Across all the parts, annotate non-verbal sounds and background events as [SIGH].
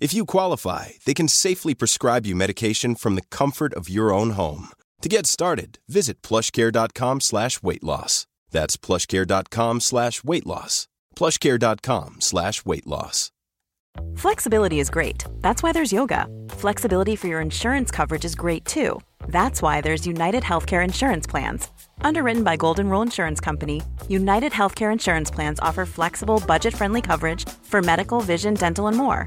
If you qualify, they can safely prescribe you medication from the comfort of your own home. To get started, visit plushcare.com slash weight loss. That's plushcare.com slash weight loss. plushcare.com slash weight loss. Flexibility is great. That's why there's yoga. Flexibility for your insurance coverage is great too. That's why there's United Healthcare Insurance Plans. Underwritten by Golden Rule Insurance Company, United Healthcare Insurance Plans offer flexible, budget friendly coverage for medical, vision, dental, and more.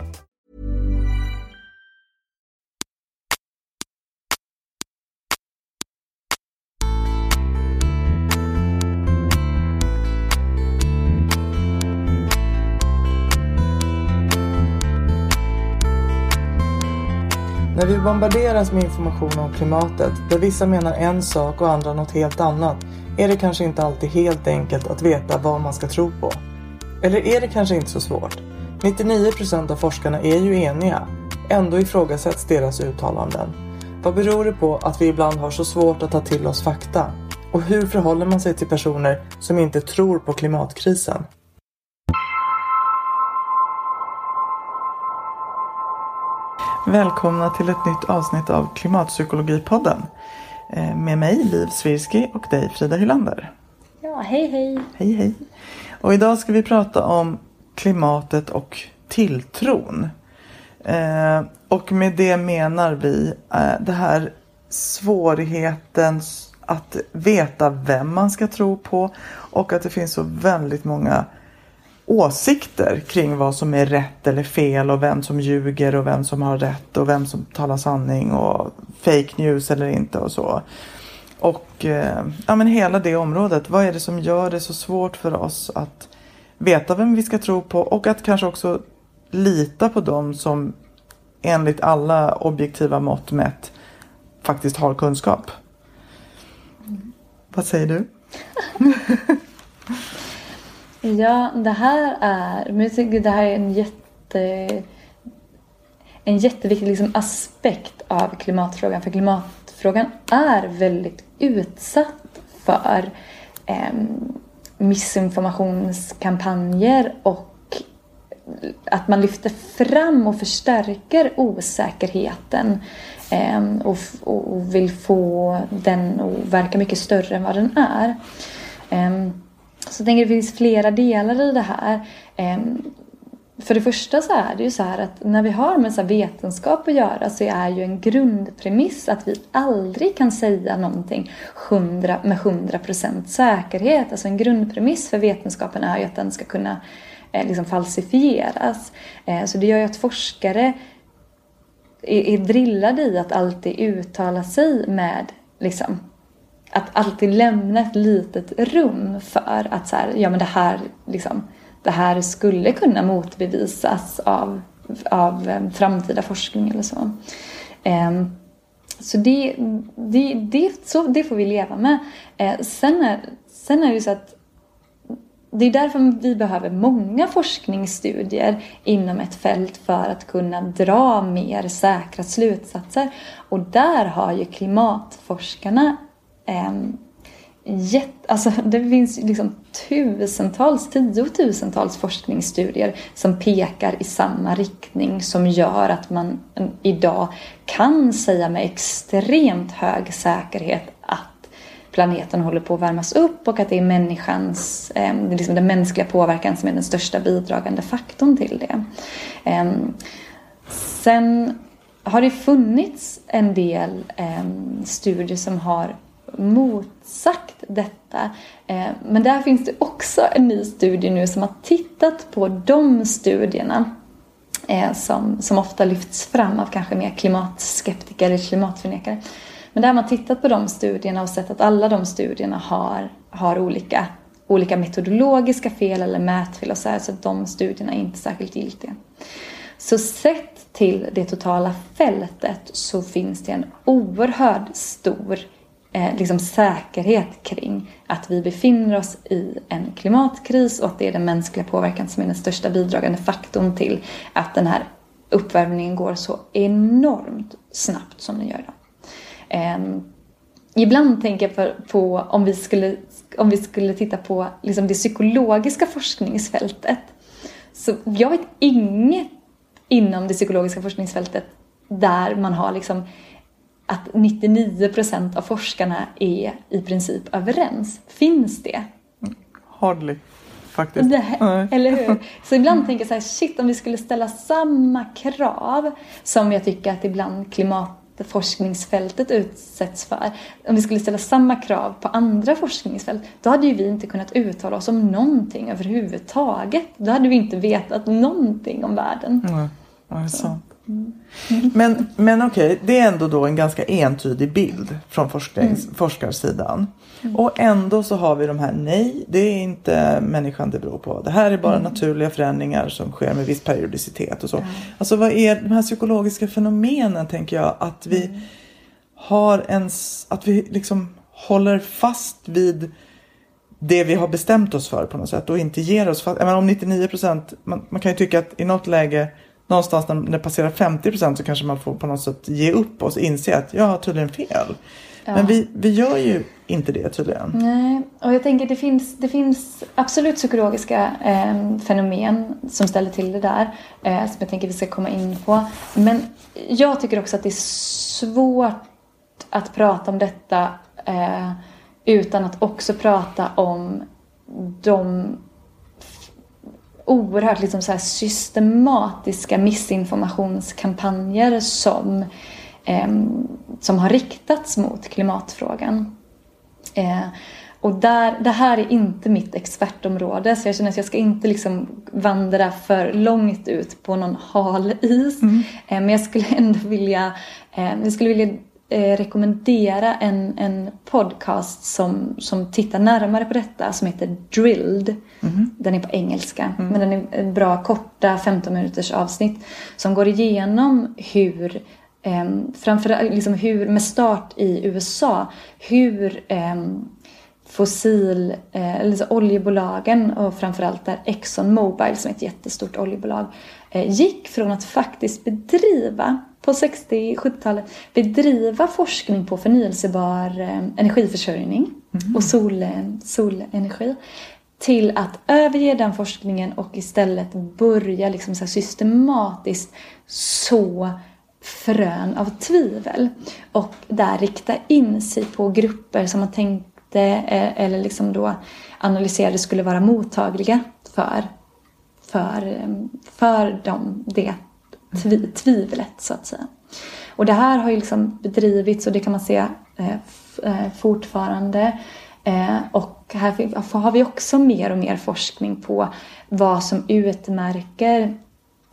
När vi bombarderas med information om klimatet, där vissa menar en sak och andra något helt annat, är det kanske inte alltid helt enkelt att veta vad man ska tro på. Eller är det kanske inte så svårt? 99% av forskarna är ju eniga. Ändå ifrågasätts deras uttalanden. Vad beror det på att vi ibland har så svårt att ta till oss fakta? Och hur förhåller man sig till personer som inte tror på klimatkrisen? Välkomna till ett nytt avsnitt av Klimatpsykologipodden. Eh, med mig Liv Svirsky och dig Frida Hylander. Ja, hej hej! Hej hej! Och idag ska vi prata om klimatet och tilltron. Eh, och med det menar vi eh, det här svårigheten att veta vem man ska tro på och att det finns så väldigt många åsikter kring vad som är rätt eller fel och vem som ljuger och vem som har rätt och vem som talar sanning och fake news eller inte och så. Och eh, ja, men hela det området, vad är det som gör det så svårt för oss att veta vem vi ska tro på och att kanske också lita på dem som enligt alla objektiva mått mätt faktiskt har kunskap. Vad säger du? [LAUGHS] Ja, det här är, men jag tycker det här är en jätte en jätteviktig liksom aspekt av klimatfrågan. För klimatfrågan är väldigt utsatt för eh, missinformationskampanjer och att man lyfter fram och förstärker osäkerheten eh, och, och, vill få den att verka mycket större än vad den är. Eh, så jag tänker att det finns flera delar i det här. Ehm, för det första så är det ju så här att när vi har med så vetenskap att göra så är ju en grundpremiss att vi aldrig kan säga någonting 100, med 100% säkerhet. Alltså en grundpremiss för vetenskapen är ju att den ska kunna eh, liksom falsifieras. Eh, så det gör ju att forskare är, är drillade i att alltid uttala sig med liksom att alltid lämna ett litet rum för att så här, ja men det här, liksom, det här skulle kunna motbevisas av, av eh, framtida forskning eller så. Ehm, så det, det, det, så det får vi leva med. Eh, sen, är, sen är det ju så att det är därför vi behöver många forskningsstudier inom ett fält för att kunna dra mer säkra slutsatser. Och där har ju klimatforskarna eh, jätt, alltså det finns liksom tusentals, tiotusentals forskningsstudier som pekar i samma riktning som gör att man idag kan säga med extremt hög säkerhet att planeten håller på att värmas upp och att det är människans, eh, liksom den mänskliga påverkan som är den största bidragande faktorn till det. Eh, sen har det funnits en del eh, studier som har motsagt detta. Eh, men där finns det också en ny studie nu som har tittat på de studierna eh, som, som ofta lyfts fram av kanske mer klimatskeptiker eller klimatförnekare. Men där har man tittat på de studierna och sett att alla de studierna har, har olika, olika metodologiska fel eller mätfel och så här, så att de studierna är inte särskilt giltiga. Så sett till det totala fältet så finns det en oerhört stor eh, liksom säkerhet kring att vi befinner oss i en klimatkris och att det är den mänskliga påverkan som är den största bidragande faktorn till att den här uppvärmningen går så enormt snabbt som den gör. Eh, ibland tänker jag på, på, om, vi skulle, om vi skulle titta på liksom det psykologiska forskningsfältet. Så jag vet inget inom det psykologiska forskningsfältet där man har liksom att 99 procent av forskarna är i princip överens. Finns det? Hardly. Faktiskt. Det, eller hur? [LAUGHS] Så ibland tänker jag så här, shit om vi skulle ställa samma krav som jag tycker att ibland klimatforskningsfältet utsätts för. Om vi skulle ställa samma krav på andra forskningsfält, då hade ju vi inte kunnat uttala oss om någonting överhuvudtaget. Då hade vi inte vetat någonting om världen. Ja, det är sant. Men, men okej, det är ändå då en ganska entydig bild från forsknings, mm. forskarsidan. Mm. Och ändå så har vi de här, nej det är inte människan det beror på. Det här är bara mm. naturliga förändringar som sker med viss periodicitet och så. Alltså vad är de här psykologiska fenomenen tänker jag att vi mm. har en, att vi liksom håller fast vid det vi har bestämt oss för på något sätt och inte ger oss fast. om 99 procent, man, man kan ju tycka att i något läge någonstans när det passerar 50% så kanske man får på något sätt ge upp och inse att jag har tydligen fel. Ja. Men vi, vi gör ju inte det tydligen. Nej, och jag tänker det finns, det finns absolut psykologiska eh, fenomen som ställer till det där. Eh, som jag tänker vi ska komma in på. Men jag tycker också att det är svårt att prata om detta eh, utan att också prata om de oerhört liksom så systematiska missinformationskampanjer som, eh, som har riktats mot klimatfrågan. Eh, och där, det här är inte mitt expertområde så jag känner att jag ska inte liksom vandra för långt ut på någon hal is. Mm. Eh, men jag skulle [LAUGHS] ändå vilja, eh, jag skulle vilja eh, rekommendera en, en podcast som, som tittar närmare på detta som heter Drilled. Mm. Den är på engelska mm. men den är bra korta 15 minuters avsnitt som går igenom hur eh, framförallt liksom hur, med start i USA, hur eh, fossil, eh, eller oljebolagen och framförallt där Exxon Mobil som är ett jättestort oljebolag gick från att faktiskt bedriva på 60-70-talet bedriva forskning på förnyelsebar eh, energiförsörjning mm. och sol, solenergi till att överge den forskningen och istället börja liksom så systematiskt så frön av tvivel och där rikta in sig på grupper som man tänkte eh, eller liksom då analyserade skulle vara mottagliga för, för, eh, för dem, det tvi, tvivlet så att säga. Och det här har ju liksom bedrivits och det kan man se eh, eh fortfarande. Eh, och här har vi också mer och mer forskning på vad som utmärker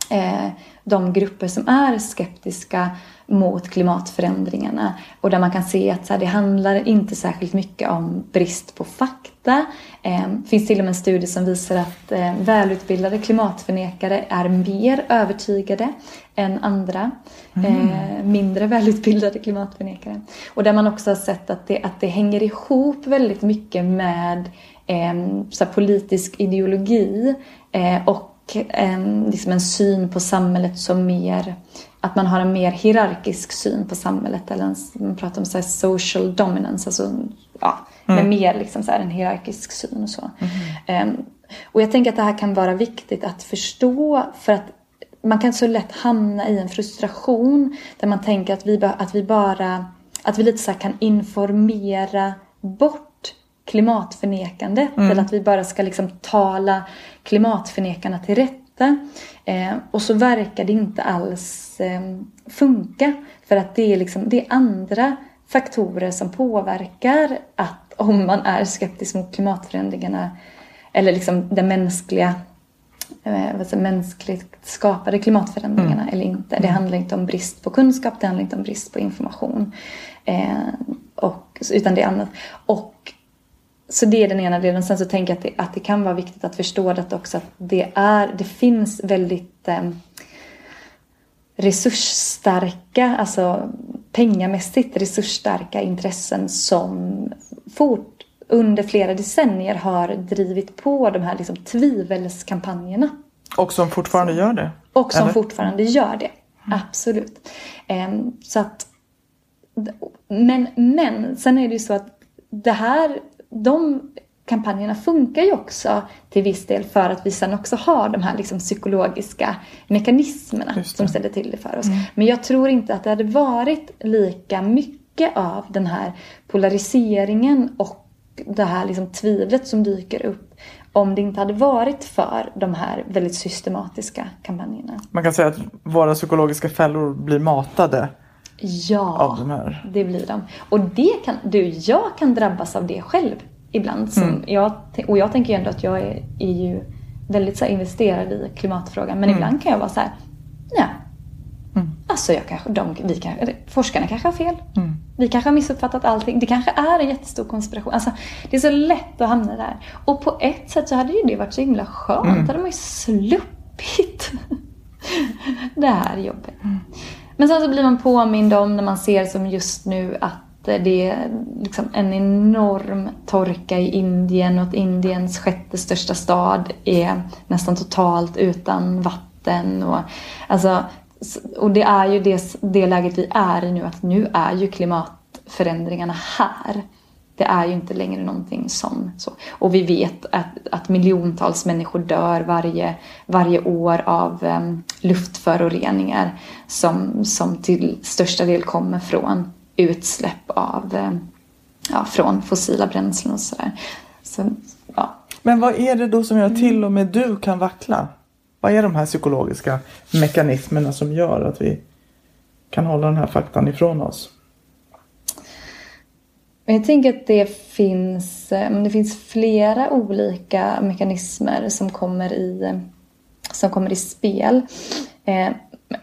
eh, de grupper som är skeptiska mot klimatförändringarna och där man kan se att så här, det handlar inte särskilt mycket om brist på fakta. Det eh, finns till och med en studie som visar att eh, välutbildade klimatförnekare är mer övertygade än andra mm. eh, mindre välutbildade klimatförnekare. Och där man också har sett att det, att det hänger ihop väldigt mycket med så politisk ideologi eh, och en, liksom en syn på samhället som mer att man har en mer hierarkisk syn på samhället. Eller en, man pratar om så social dominance, alltså ja, med mm. mer liksom så en hierarkisk syn och så. Mm. Um, och jag tänker att det här kan vara viktigt att förstå för att man kan så lätt hamna i en frustration där man tänker att vi, att vi bara att vi lite så kan informera bort klimatförnekandet. Mm. Eller att vi bara ska liksom tala klimatförnekarna till rätta. Eh, och så verkar det inte alls eh, funka. För att det är, liksom, det är andra faktorer som påverkar att om man är skeptisk mot klimatförändringarna eller liksom den mänskliga eh, mänskligt skapade klimatförändringarna Mm. eller inte. Det handlar inte om brist på kunskap, det handlar inte om brist på information. Eh, och, utan det är annat. Och, så det är den ena delen. Sen så tänker jag att det, att det kan vara viktigt att förstå det också att det, är, det finns väldigt eh, resursstarka, alltså pengamässigt resursstarka intressen som fort under flera decennier har drivit på de här liksom tvivelskampanjerna. Och som fortfarande gör det. Och som Eller? fortfarande gör det. Absolut. Ehm, så att, men, men sen är det ju så att det här, de kampanjerna funkar ju också till viss del för att vi sen också har de här liksom psykologiska mekanismerna som ställer till det för oss. Men jag tror inte att det hade varit lika mycket av den här polariseringen och det här liksom tvivlet som dyker upp om det inte hade varit för de här väldigt systematiska kampanjerna. Man kan säga att våra psykologiska fällor blir matade Ja, av de här. det blir de. Och det kan, du, jag kan drabbas av det själv ibland. Som Mm. jag, och jag tänker ju ändå att jag är, är ju väldigt så investerad i klimatfrågan. Mm. Men ibland kan jag vara så här, nej. Alltså jag kanske, de, vi kanske, forskarna kanske har fel. Mm. Vi kanske har missuppfattat allting. Det kanske är en jättestor konspiration. Alltså, det är så lätt att hamna där. Och på ett sätt så hade ju det varit så himla skönt. Mm. Då hade man ju sluppit [LAUGHS] det här jobbet. Men sen så blir man påmind om när man ser som just nu att eh, det är liksom en enorm torka i Indien och att Indiens sjätte största stad är nästan totalt utan vatten. Och, alltså, och det är ju det, det läget vi är i nu, att nu är ju klimatförändringarna här. Det är ju inte längre någonting som så. Och vi vet att, att miljontals människor dör varje, varje år av um, luftföroreningar som, som till största del kommer från utsläpp av, um, ja, från fossila bränslen och sådär. Så, ja. Men vad är det då som gör att till och med du kan vackla? Vad är de här psykologiska mekanismerna som gör att vi kan hålla den här faktan ifrån oss? Jag tänker att det finns, eh, det finns flera olika mekanismer som kommer i, som kommer i spel. Eh,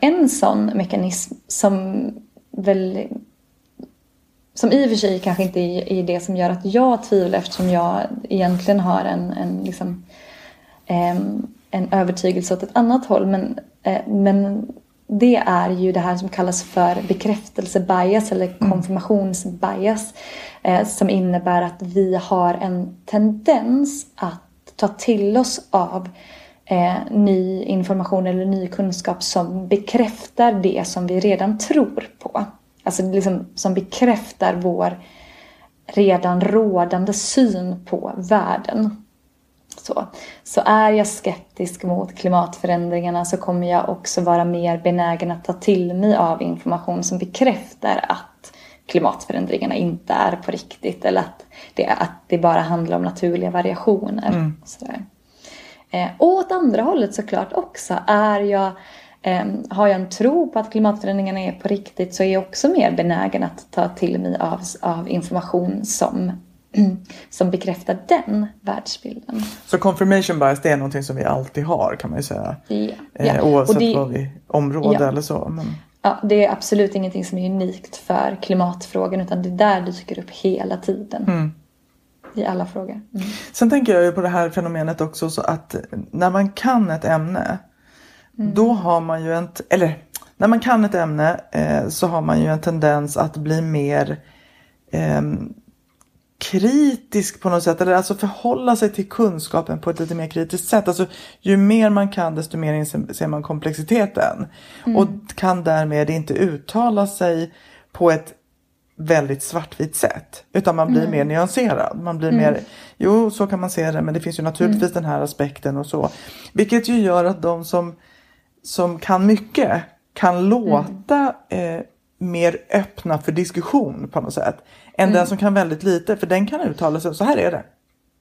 en sån mekanism som väl som i och för sig kanske inte är det som gör att jag tvivlar eftersom jag egentligen har en, en, liksom, en övertygelse åt ett annat håll. Men, eh, men det är ju det här som kallas för bekräftelsebias eller konfirmationsbias. Eh, som innebär att vi har en tendens att ta till oss av eh, ny information eller ny kunskap som bekräftar det som vi redan tror på. Alltså liksom, som bekräftar vår redan rådande syn på världen. Så, så är jag skeptisk mot klimatförändringarna så kommer jag också vara mer benägen att ta till mig av information som bekräftar att klimatförändringarna inte är på riktigt eller att det, att det bara handlar om naturliga variationer. Och sådär. Eh, och åt andra hållet såklart också. Är jag, eh, har jag en tro på att klimatförändringarna är på riktigt så är jag också mer benägen att ta till mig av, av information som, [CLEARS THROAT] som bekräftar den världsbilden. Så confirmation bias det är någonting som vi alltid har kan man ju säga. Eh, ja. oavsett det- vad vi, område Ja. eller så. Men, Ja, det är absolut ingenting som är unikt för klimatfrågan utan det där dyker upp hela tiden. I alla frågor. Mm. Sen tänker jag ju på det här fenomenet också så att när man kan ett ämne då har man ju en, eller när man kan ett ämne eh, så har man ju en tendens att bli mer ehm, kritisk på något sätt. Eller alltså förhålla sig till kunskapen på ett lite mer kritiskt sätt. Alltså ju mer man kan desto mer inser man komplexiteten. Och kan därmed inte uttala sig på ett väldigt svartvitt sätt. Utan man blir mer nyanserad. Man blir mer, jo så kan man se det men det finns ju naturligtvis den här aspekten och så. Vilket ju gör att de som, som kan mycket kan låta eh, mer öppna för diskussion på något sätt. Än den som kan väldigt lite för den kan uttala sig, så här är det.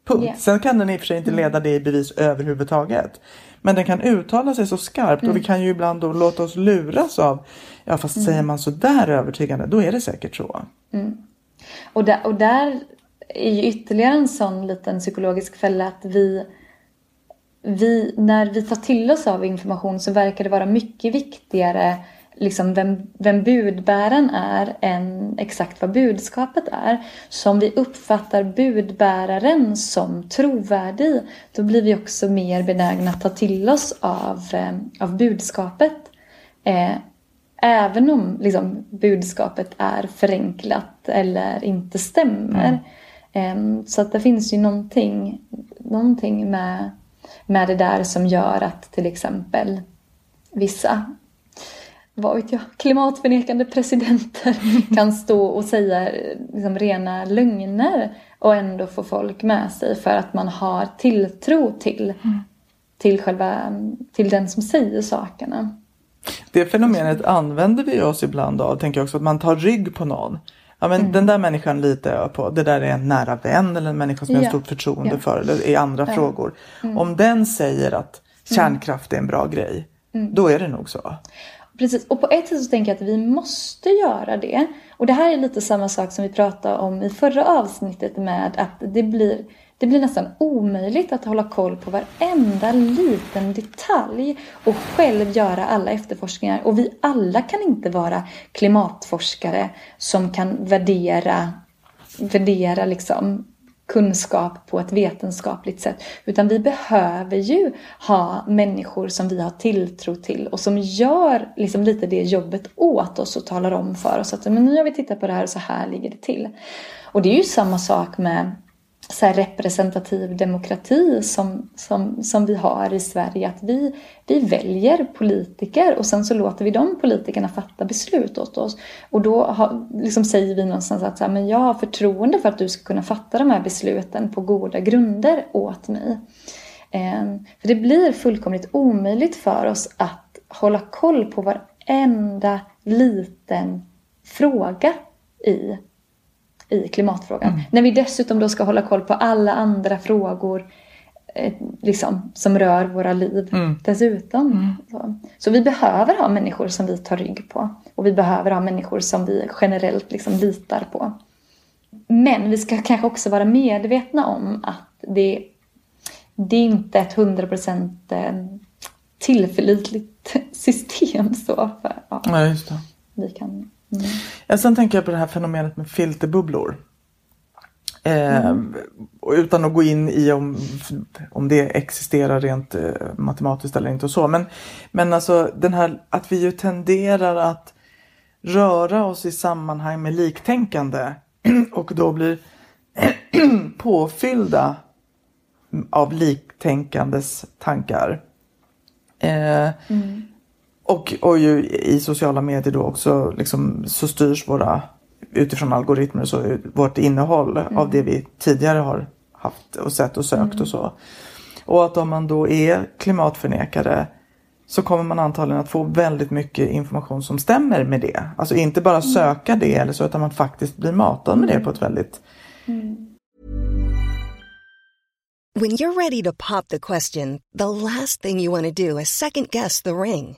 Punkt. Yeah. Sen kan den i och för sig inte leda det i bevis överhuvudtaget. Men den kan uttala sig så skarpt och vi kan ju ibland då låta oss luras av, ja fast säger man så där övertygande, då är det säkert så. Och där, och där är ju ytterligare en sån liten psykologisk fälla att vi, vi, när vi tar till oss av information så verkar det vara mycket viktigare liksom vem, vem budbäraren är än exakt vad budskapet är. Så om vi uppfattar budbäraren som trovärdig då blir vi också mer benägna att ta till oss av, eh, av budskapet. Eh, även om liksom, budskapet är förenklat eller inte stämmer. Em, Så att det finns ju någonting, någonting med, med det där som gör att till exempel vissa vad vet jag, klimatförnekande presidenter [LAUGHS] kan stå och säga liksom, rena lögner och ändå få folk med sig för att man har tilltro till, till, själva, till den som säger sakerna. Det fenomenet använder vi oss ibland av, tänker jag också, att man tar rygg på någon. Ja men den där människan litar jag på. Det där är en nära vän eller en människa som jag har stort förtroende Ja. för eller i andra frågor. Om den säger att kärnkraft är en bra grej, då är det nog så. Precis, och på ett sätt så tänker jag att vi måste göra det. Och det här är lite samma sak som vi pratade om i förra avsnittet med att det blir, det blir nästan omöjligt att hålla koll på varenda liten detalj och själv göra alla efterforskningar. Och vi alla kan inte vara klimatforskare som kan värdera, värdera liksom kunskap på ett vetenskapligt sätt. Utan vi behöver ju ha människor som vi har tilltro till och som gör liksom lite det jobbet åt oss och talar om för oss att men nu har vi tittat på det här och så här ligger det till. Och det är ju samma sak med så här representativ demokrati som, som, som vi har i Sverige. Att vi, vi väljer politiker och sen så låter vi de politikerna fatta beslut åt oss. Och då har, liksom säger vi någonstans att så här, men jag har förtroende för att du ska kunna fatta de här besluten på goda grunder åt mig. Eh, för det blir fullkomligt omöjligt för oss att hålla koll på varenda liten fråga i i klimatfrågan. När vi dessutom då ska hålla koll på alla andra frågor eh, liksom, som rör våra liv dessutom. Så. så vi behöver ha människor som vi tar rygg på. Och vi behöver ha människor som vi generellt liksom litar på. Men vi ska kanske också vara medvetna om att det, det är inte ett 100% eh, tillförlitligt [LAUGHS] system. Så för, ja, Ja, just det. vi kan... Mm. Ja, sen tänker jag på det här fenomenet med filterbubblor. Eh, mm. utan att gå in i om, om det existerar rent eh, matematiskt eller inte och så. Men, men alltså den här att vi ju tenderar att röra oss i sammanhang med liktänkande [CLEARS THROAT] och då blir [CLEARS THROAT] påfyllda av liktänkandes tankar. Eh, mm och, och ju i sociala medier då också liksom, så styrs våra utifrån algoritmer så vårt innehåll av det vi tidigare har haft och sett och sökt och så. Och att om man då är klimatförnekare så kommer man antagligen att få väldigt mycket information som stämmer med det. Alltså inte bara söka det eller så utan man faktiskt blir matad med det på ett väldigt When you're ready to pop the question, the last thing you want to do is second guess the ring.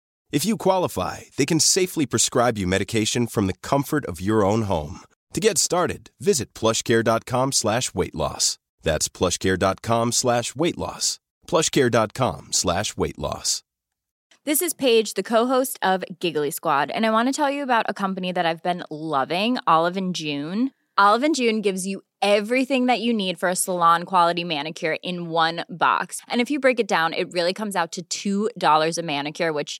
If you qualify, they can safely prescribe you medication from the comfort of your own home. To get started, visit plushcare.com slash weight loss. That's plushcare.com slash weight loss. plushcare.com slash weight loss. This is Paige, the co-host of Giggly Squad, and I want to tell you about a company that I've been loving, Olive and June. Olive and June gives you everything that you need for a salon quality manicure in one box. And if you break it down, it really comes out to $2 a manicure, which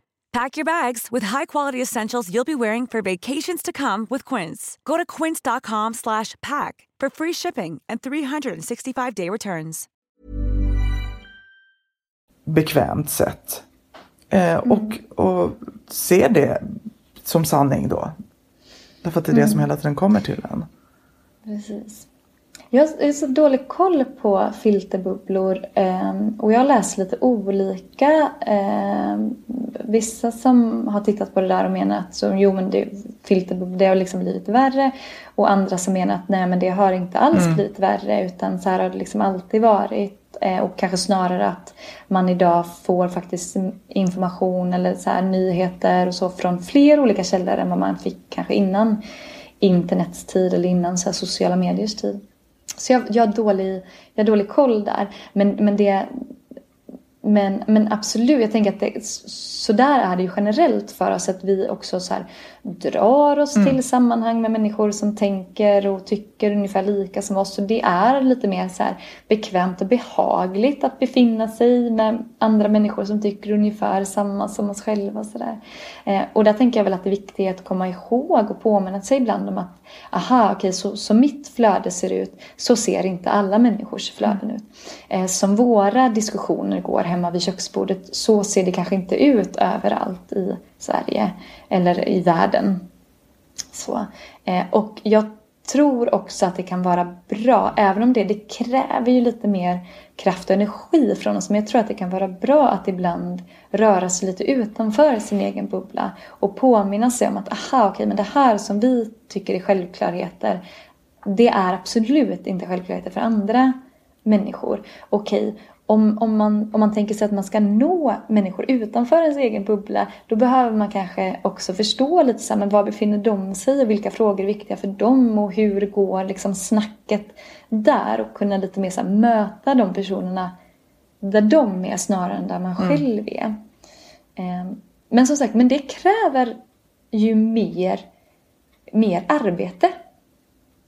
Pack your bags with high-quality essentials you'll be wearing for vacations to come with Quince. Go to quince.com slash pack for free shipping and 365-day returns. bekvämt sätt. Eh, och, och se det som sanning då. Därför att det är det som hela tiden kommer till en. Precis. Jag har så dålig koll på filterbubblor eh, och jag har läst lite olika. Eh, vissa som har tittat på det där och menar att så, jo, men det, filterbubblor det har liksom blivit värre. Och andra som menar att nej men det har inte alls Mm. blivit värre utan så här har det liksom alltid varit. Eh, och kanske snarare att man idag får faktiskt information eller så här nyheter och så från fler olika källor än vad man fick kanske innan internets tid eller innan så här sociala mediers tid. Så jag, jag, har dålig, jag har dålig koll där. Men, men, det, men, men absolut, jag tänker att det, så där är det ju generellt för oss att vi också så här drar oss till sammanhang med människor som tänker och tycker ungefär lika som oss. Så det är lite mer så här bekvämt och behagligt att befinna sig med andra människor som tycker ungefär samma som oss själva. Och, så där. Eh, och där tänker jag väl att det är viktigt att komma ihåg och påminna sig ibland om att aha, okej, så, så mitt flöde ser ut, så ser inte alla människors flöden ut. Eh, som våra diskussioner går hemma vid köksbordet, så ser det kanske inte ut överallt i Sverige eller i världen. Så. Eh, och jag tror också att det kan vara bra, även om det, det kräver ju lite mer kraft och energi från oss. Men jag tror att det kan vara bra att ibland röra sig lite utanför sin egen bubbla och påminna sig om att aha, okej, men det här som vi tycker är självklarheter, det är absolut inte självklarheter för andra människor. Okej, om, om, man, om man tänker sig att man ska nå människor utanför ens egen bubbla, då behöver man kanske också förstå lite så här, men var befinner de sig och vilka frågor är viktiga för dem och hur går liksom snacket där och kunna lite mer så här, möta de personerna där de är snarare än där man själv är. Ehm, Men som sagt, men det kräver ju mer, mer arbete.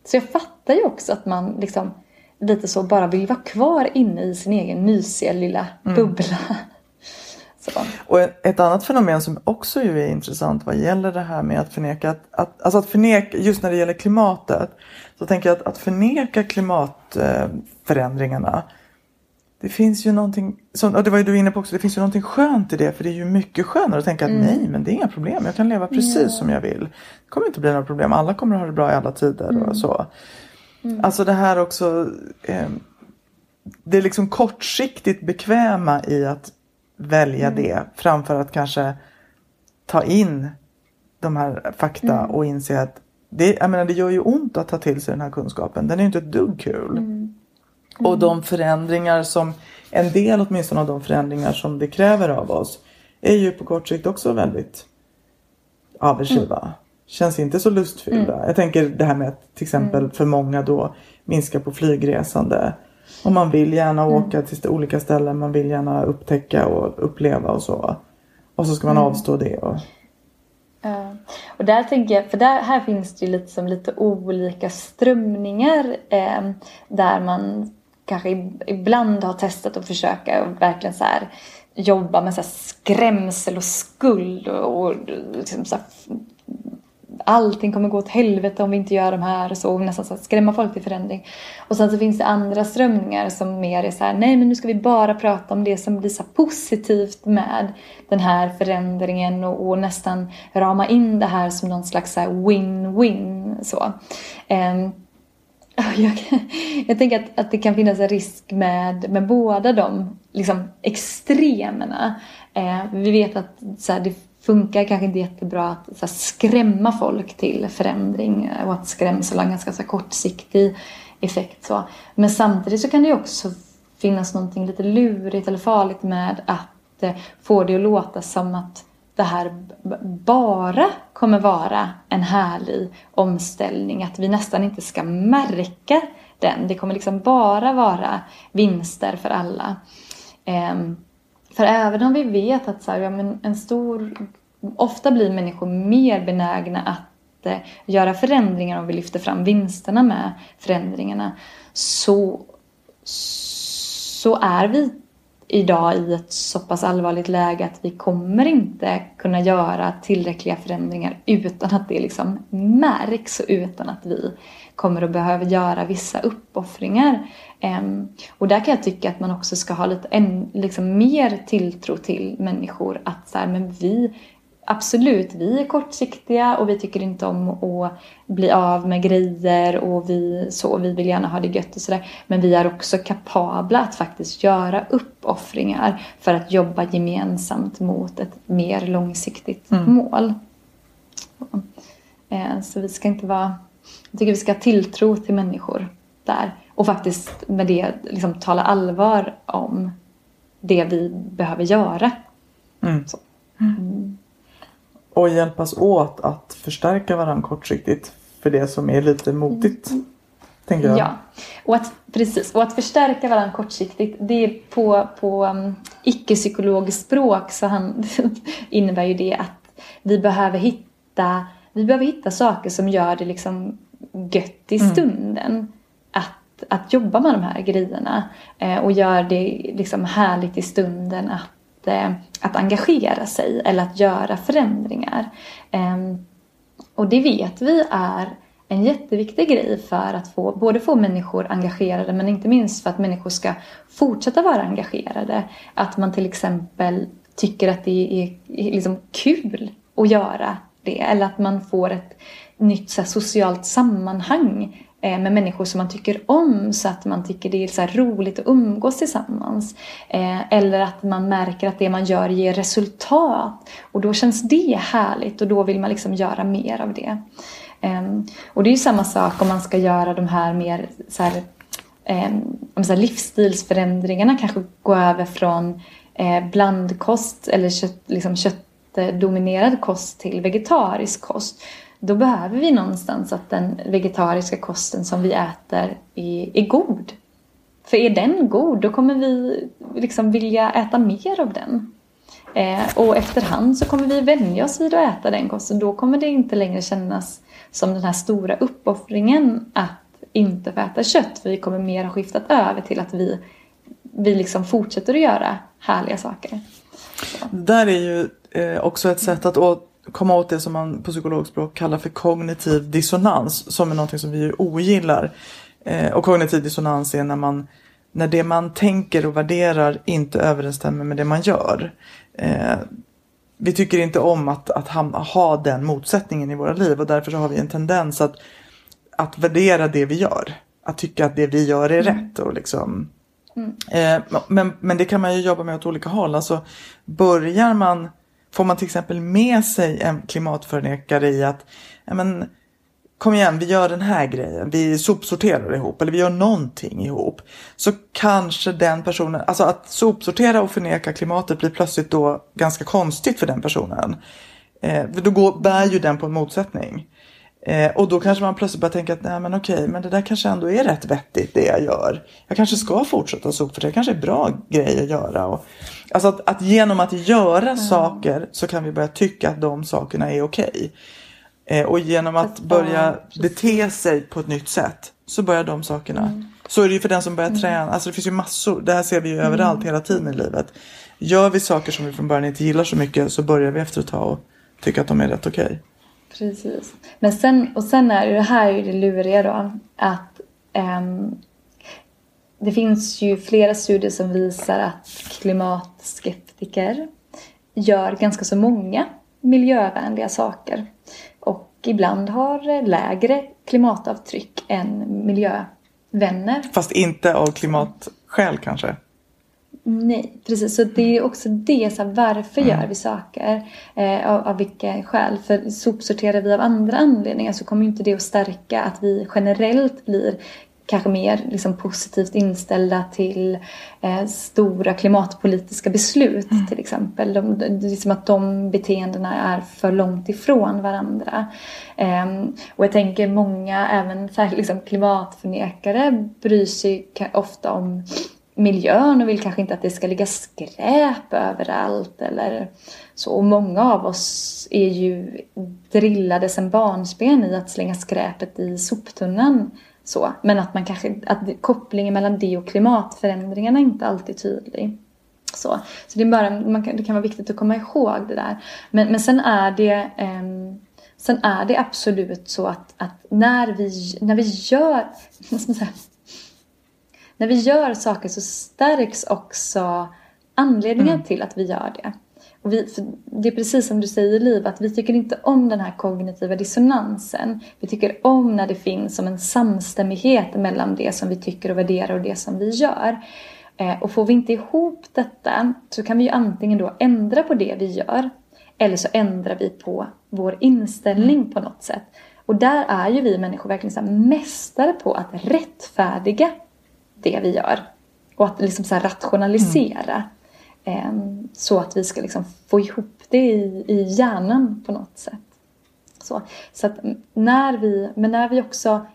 Så jag fattar ju också att man liksom lite så bara vill vara kvar inne i sin egen mysiga lilla bubbla. Så. Och ett annat fenomen som också ju är intressant vad gäller det här med att förneka att, att, alltså att förneka, just när det gäller klimatet, så tänker jag att, att förneka klimatförändringarna det finns ju någonting, som, och det var ju du inne på också, det finns ju någonting skönt i det för det är ju mycket skönare att tänka att nej men det är inga problem, jag kan leva precis som jag vill. Det kommer inte bli några problem, alla kommer att ha det bra i alla tider och så. Alltså det här också, eh, det är liksom kortsiktigt bekväma i att välja det framför att kanske ta in de här fakta och inse att det, jag menar, det gör ju ont att ta till sig den här kunskapen. Den är ju inte ett dugg kul. Och de förändringar som, en del åtminstone av de förändringar som det kräver av oss är ju på kort sikt också väldigt aversiva. Känns inte så lustfyllda. Mm. Jag tänker det här med att till exempel för många då minska på flygresande. Och man vill gärna Mm. åka till olika ställen, man vill gärna upptäcka och uppleva och så. Och så ska man Mm. avstå det. Och... Ja. Och där tänker jag, för där, här finns det ju lite, som lite olika strömningar eh, där man kanske ib- ibland har testat att försöka och verkligen så här jobba med så här skrämsel och skuld och, och liksom så här, allting kommer gå åt helvete om vi inte gör de här och så och nästan så att skrämma folk till förändring. Och sen så finns det andra strömningar som mer är så här, nej men nu ska vi bara prata om det som blir så positivt med den här förändringen och, och nästan rama in det här som någon slags win-win så. Um, [LAUGHS] jag, jag tänker att, att det kan finnas en risk med, med båda de liksom, extremerna. Eh, vi vet att så här, det funkar kanske inte jättebra att så här, skrämma folk till förändring och att skrämsel har en ganska så här, kortsiktig effekt. Så. Men samtidigt så kan det ju också finnas någonting lite lurigt eller farligt med att eh, få det att låta som att det här bara kommer vara en härlig omställning. Att vi nästan inte ska märka den. Det kommer liksom bara vara vinster för alla. Ehm, för även om vi vet att så här, ja, men en stor... Ofta blir människor mer benägna att eh, göra förändringar om vi lyfter fram vinsterna med förändringarna. Så, så är vi idag i ett så pass allvarligt läge att vi kommer inte kunna göra tillräckliga förändringar utan att det liksom märks och utan att vi kommer att behöva göra vissa uppoffringar. Och där kan jag tycka att man också ska ha lite en, liksom mer tilltro till människor att så här, men vi Absolut, vi är kortsiktiga och vi tycker inte om att bli av med grejer och vi, så, vi vill gärna ha det gött och sådär. Men vi är också kapabla att faktiskt göra uppoffringar för att jobba gemensamt mot ett mer långsiktigt mål. Eh, Så vi ska inte vara... Jag tycker vi ska ha tilltro till människor där. Och faktiskt med det liksom tala allvar om det vi behöver göra. Mm. Så. och hjälpas åt att förstärka varandra kortsiktigt för det som är lite motigt. Tänker jag. Ja, och att, precis. Och att förstärka varandra kortsiktigt, det är på, på um, icke-psykologiskt språk så han, [LAUGHS] innebär ju det att vi behöver hitta, vi behöver hitta saker som gör det liksom gött i stunden. Att, att jobba med de här grejerna eh, och gör det liksom härligt i stunden att, eh, att engagera sig eller att göra förändringar. Ehm, och det vet vi är en jätteviktig grej för att få, både få människor engagerade men inte minst för att människor ska fortsätta vara engagerade. Att man till exempel tycker att det är liksom kul att göra det. Eller att man får ett nytt så här, socialt sammanhang Eh, med människor som man tycker om så att man tycker det är så här, roligt att umgås tillsammans. Eh, eller att man märker att det man gör ger resultat. Och då känns det härligt och då vill man liksom göra mer av det. Ehm, och det är ju samma sak om man ska göra de här mer så här, ehm, om så här livsstilsförändringarna. Kanske gå över från eh, blandkost eller kött, liksom köttdominerad kost till vegetarisk kost. Då behöver vi någonstans att den vegetariska kosten som vi äter är, är god. För är den god då kommer vi liksom vilja äta mer av den. Eh, och efterhand så kommer vi vänja oss vid att äta den kosten. Då kommer det inte längre kännas som den här stora uppoffringen att inte få äta kött. Vi kommer mer ha skiftat över till att vi, vi liksom fortsätter att göra härliga saker. Det där är ju eh, också ett sätt att å- komma åt det som man på psykologspråk kallar för kognitiv dissonans. Som är någonting som vi ogillar. Eh, och kognitiv dissonans är när, man, när det man tänker och värderar inte överensstämmer med det man gör. Eh, vi tycker inte om att, att ha den motsättningen i våra liv och därför så har vi en tendens att, att värdera det vi gör. Att tycka att det vi gör är rätt och liksom Eh, men, men det kan man ju jobba med åt olika håll. Alltså börjar man, får man till exempel med sig en klimatförnekare i att ja, men, kom igen, vi gör den här grejen, vi sopsorterar ihop eller vi gör någonting ihop. Så kanske den personen, alltså att sopsortera och förneka klimatet blir plötsligt då ganska konstigt för den personen. Eh, då går, bär ju den på en motsättning. Eh, och då kanske man plötsligt börjar tänka att nej men okej, men det där kanske ändå är rätt vettigt det jag gör. Jag kanske ska fortsätta för det kanske är bra grej att göra. Och, alltså att, att genom att göra mm. saker så kan vi börja tycka att de sakerna är okej. Eh, och genom att börja bete sig på ett nytt sätt så börjar de sakerna. Mm. Så är det ju för den som börjar mm. träna. Alltså det finns ju massor. Det här ser vi ju mm. överallt hela tiden i livet. Gör vi saker som vi från början inte gillar så mycket så börjar vi efter ett tag och tycka att de är rätt okej. Okay. Precis. Men sen, och sen är det här är det luriga då. Att um, det finns ju flera studier som visar att klimatskeptiker gör ganska så många miljövänliga saker. Och ibland har lägre klimatavtryck än miljövänner. Fast inte av klimatskäl kanske? Nej, precis. Så det är också det. Så här, varför mm. gör vi saker? Eh, av, av vilka skäl? För sopsorterar vi av andra anledningar så kommer inte det att stärka att vi generellt blir kanske mer liksom, positivt inställda till eh, stora klimatpolitiska beslut mm. till exempel. De, det är som att de beteendena är för långt ifrån varandra. Eh, och jag tänker många, även så här, liksom, klimatförnekare, bryr sig ofta om miljön och vill kanske inte att det ska ligga skräp överallt eller så. Och många av oss är ju drillade sedan barnsben i att slänga skräpet i soptunnan. Så. Men att man kanske, att kopplingen mellan det och klimatförändringarna är inte alltid tydlig. Så, så det, är bara, man kan, det kan vara viktigt att komma ihåg det där. Men, men sen är det eh, Sen är det absolut så att, att när, vi, när vi gör, [LAUGHS] när vi gör saker så stärks också anledningen mm. till att vi gör det. Och vi, det är precis som du säger Liv, att vi tycker inte om den här kognitiva dissonansen. Vi tycker om när det finns som en samstämmighet mellan det som vi tycker och värderar och det som vi gör. Eh, och får vi inte ihop detta så kan vi ju antingen då ändra på det vi gör eller så ändrar vi på vår inställning mm. på något sätt. Och där är ju vi människor verkligen så mästare på att rättfärdiga det vi gör. Och att liksom så rationalisera. Mm. Eh, så att vi ska liksom få ihop det i, i hjärnan på något sätt. Så, så att när vi, men när vi också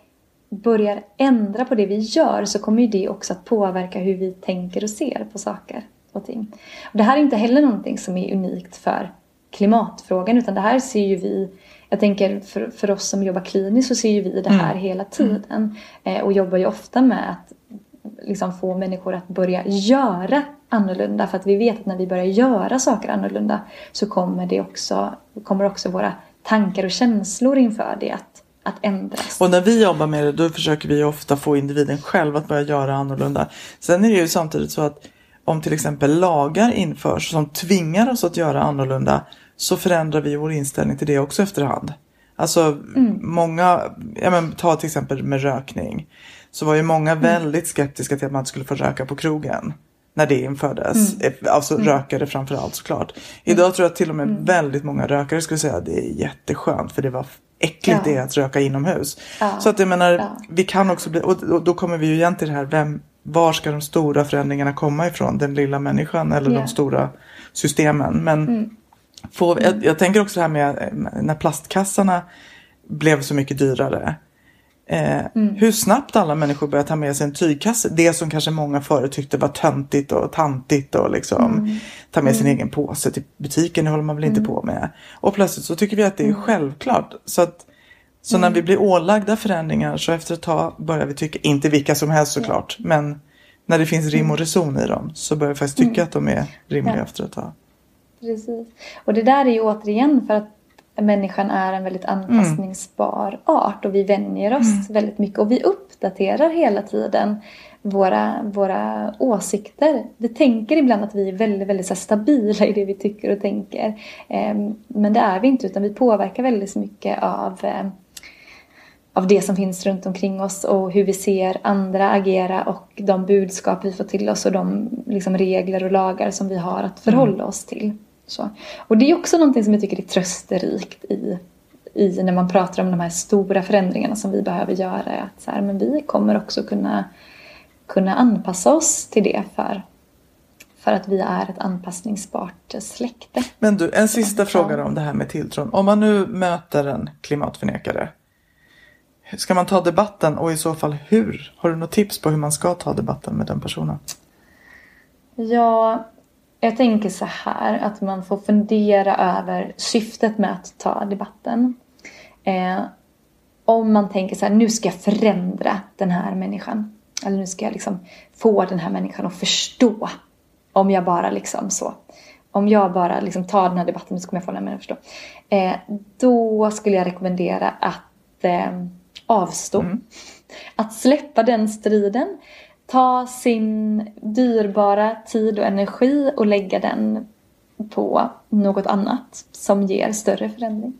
börjar ändra på det vi gör så kommer ju det också att påverka hur vi tänker och ser på saker och ting. Och det här är inte heller någonting som är unikt för klimatfrågan utan det här ser ju vi jag tänker för, för oss som jobbar kliniskt så ser ju vi det här mm. hela tiden. Eh, och jobbar ju ofta med att liksom få människor att börja göra annorlunda. För att vi vet att när vi börjar göra saker annorlunda så kommer, det också, kommer också våra tankar och känslor inför det att, att ändras. Och när vi jobbar med det då försöker vi ofta få individen själv att börja göra annorlunda. Sen är det ju samtidigt så att om till exempel lagar införs som tvingar oss att göra annorlunda så förändrar vi vår inställning till det också efterhand. Alltså mm. många, ja men, ta till exempel med rökning så var ju många mm. väldigt skeptiska till att man skulle få röka på krogen. När det infördes. Mm. Eh, alltså mm. rökare framförallt såklart. Idag mm. tror jag till och med mm. väldigt många rökare skulle säga att det är jätteskönt för det var äckligt ja. det att röka inomhus. Ja. Så att jag menar, ja. vi kan också bli, och då kommer vi ju igen till det här, vem, var ska de stora förändringarna komma ifrån? Den lilla människan eller yeah. de stora systemen? Men mm. får, jag, jag, tänker också det här med eh, när plastkassarna blev så mycket dyrare. Eh, mm. Hur snabbt alla människor börjar ta med sig en tygkasse. Det som kanske många förut tyckte var töntigt och tantigt och liksom mm. ta med sin mm. egen påse till butiken. Det håller man väl inte mm. på med. Och plötsligt så tycker vi att det är mm. självklart. Så, att, så när vi blir ålagda förändringar så efter ett tag börjar vi tycka, inte vilka som helst såklart, men när det finns rim och reson i dem så börjar vi faktiskt tycka att de är rimliga ja. efter ett tag. Precis. Och det där är ju återigen för att människan är en väldigt anpassningsbar mm. art och vi vänjer oss mm. väldigt mycket och vi uppdaterar hela tiden våra, våra åsikter. Vi tänker ibland att vi är väldigt, väldigt så stabila i det vi tycker och tänker. Ehm, men det är vi inte utan vi påverkar väldigt mycket av eh, av det som finns runt omkring oss och hur vi ser andra agera och de budskap vi får till oss och de liksom, regler och lagar som vi har att förhålla mm. oss till. Så. Och det är också någonting som jag tycker är trösterikt i, i när man pratar om de här stora förändringarna som vi behöver göra. Att så här, men vi kommer också kunna, kunna anpassa oss till det för, för att vi är ett anpassningsbart släkte. Men du, en sista fråga om det här med tilltron. Om man nu möter en klimatförnekare. Ska man ta debatten och i så fall hur? Har du något tips på hur man ska ta debatten med den personen? Ja, jag tänker så här att man får fundera över syftet med att ta debatten. Eh, om man tänker så här, nu ska jag förändra den här människan. Eller nu ska jag liksom få den här människan att förstå. Om jag bara liksom så. Om jag bara liksom tar den här debatten så kommer jag få den här människan att förstå. Eh, då skulle jag rekommendera att eh, avstå. Mm. Att släppa den striden. Ta sin dyrbara tid och energi och lägga den på något annat som ger större förändring.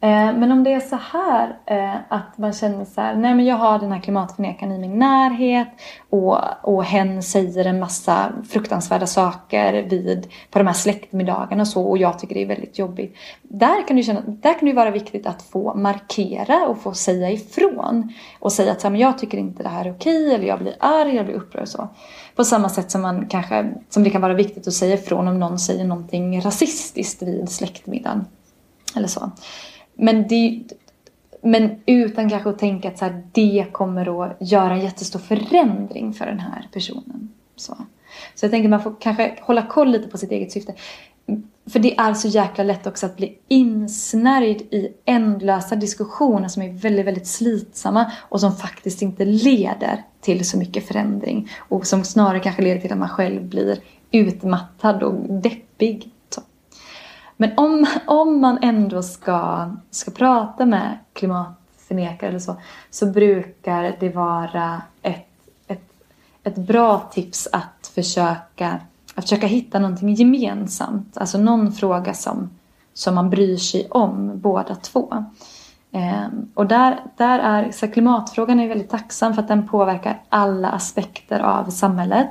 Eh, men om det är så här eh, att man känner så här, nej men jag har den här klimatförnekaren i min närhet och, och hen säger en massa fruktansvärda saker vid, på de här släktmiddagarna och så och jag tycker det är väldigt jobbigt. Där kan, du känna, där kan det vara viktigt att få markera och få säga ifrån och säga att så här, men jag tycker inte det här är okej eller jag blir arg, jag blir upprörd och så. På samma sätt som, man kanske, som det kan vara viktigt att säga ifrån om någon säger någonting rasistiskt vid släktmiddagen. Eller så. Men, det, men utan kanske att tänka att så här, det kommer att göra en jättestor förändring för den här personen. Så, så jag tänker man får kanske hålla koll lite på sitt eget syfte. För det är så jäkla lätt också att bli insnärjd i ändlösa diskussioner som är väldigt, väldigt slitsamma och som faktiskt inte leder till så mycket förändring. Och som snarare kanske leder till att man själv blir utmattad och deppig men om, om man ändå ska, ska prata med klimatförnekare eller så, så brukar det vara ett, ett, ett bra tips att försöka, att försöka hitta någonting gemensamt. Alltså någon fråga som, som man bryr sig om båda två. Eh, och där, där är, så klimatfrågan är väldigt tacksam för att den påverkar alla aspekter av samhället.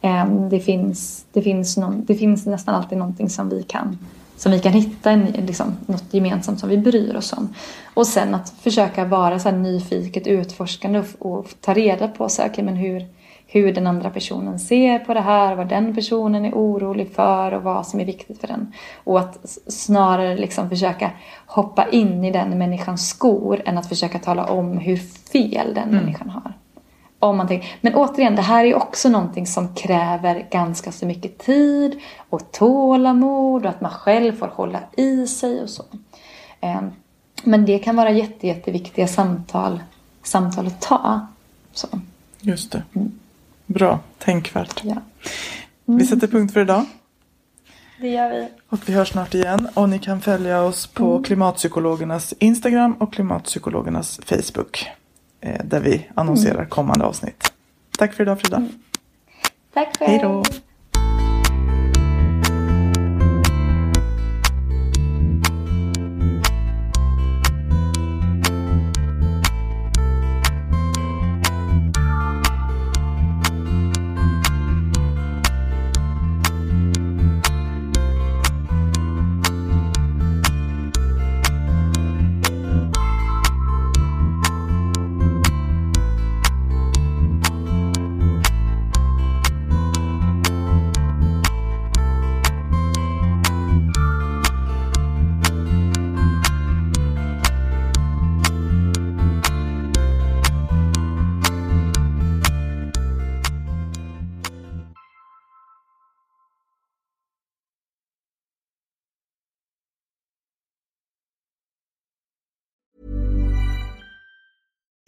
Eh, det, finns, det, finns någon, det finns nästan alltid någonting som vi kan som vi kan hitta en, liksom, något gemensamt som vi bryr oss om. Och sen att försöka vara så nyfiket, utforskande och, och ta reda på så här, okay, men hur, hur den andra personen ser på det här, vad den personen är orolig för och vad som är viktigt för den. Och att snarare liksom försöka hoppa in i den människans skor än att försöka tala om hur fel den mm. människan har. Om man tänker. Men återigen, det här är också någonting som kräver ganska så mycket tid och tålamod och att man själv får hålla i sig och så. Ehm, men det kan vara jätte, jätteviktiga samtal, samtal att ta. Så. Just det. Mm. Bra, tänkvärt. Ja. Mm. Vi sätter punkt för idag. Det gör vi. Och vi hörs snart igen. Och ni kan följa oss på mm. Klimatpsykologernas Instagram och Klimatpsykologernas Facebook. Eh, där vi annonserar mm. kommande avsnitt. Tack för idag Frida. Mm. Tack själv. Hej då.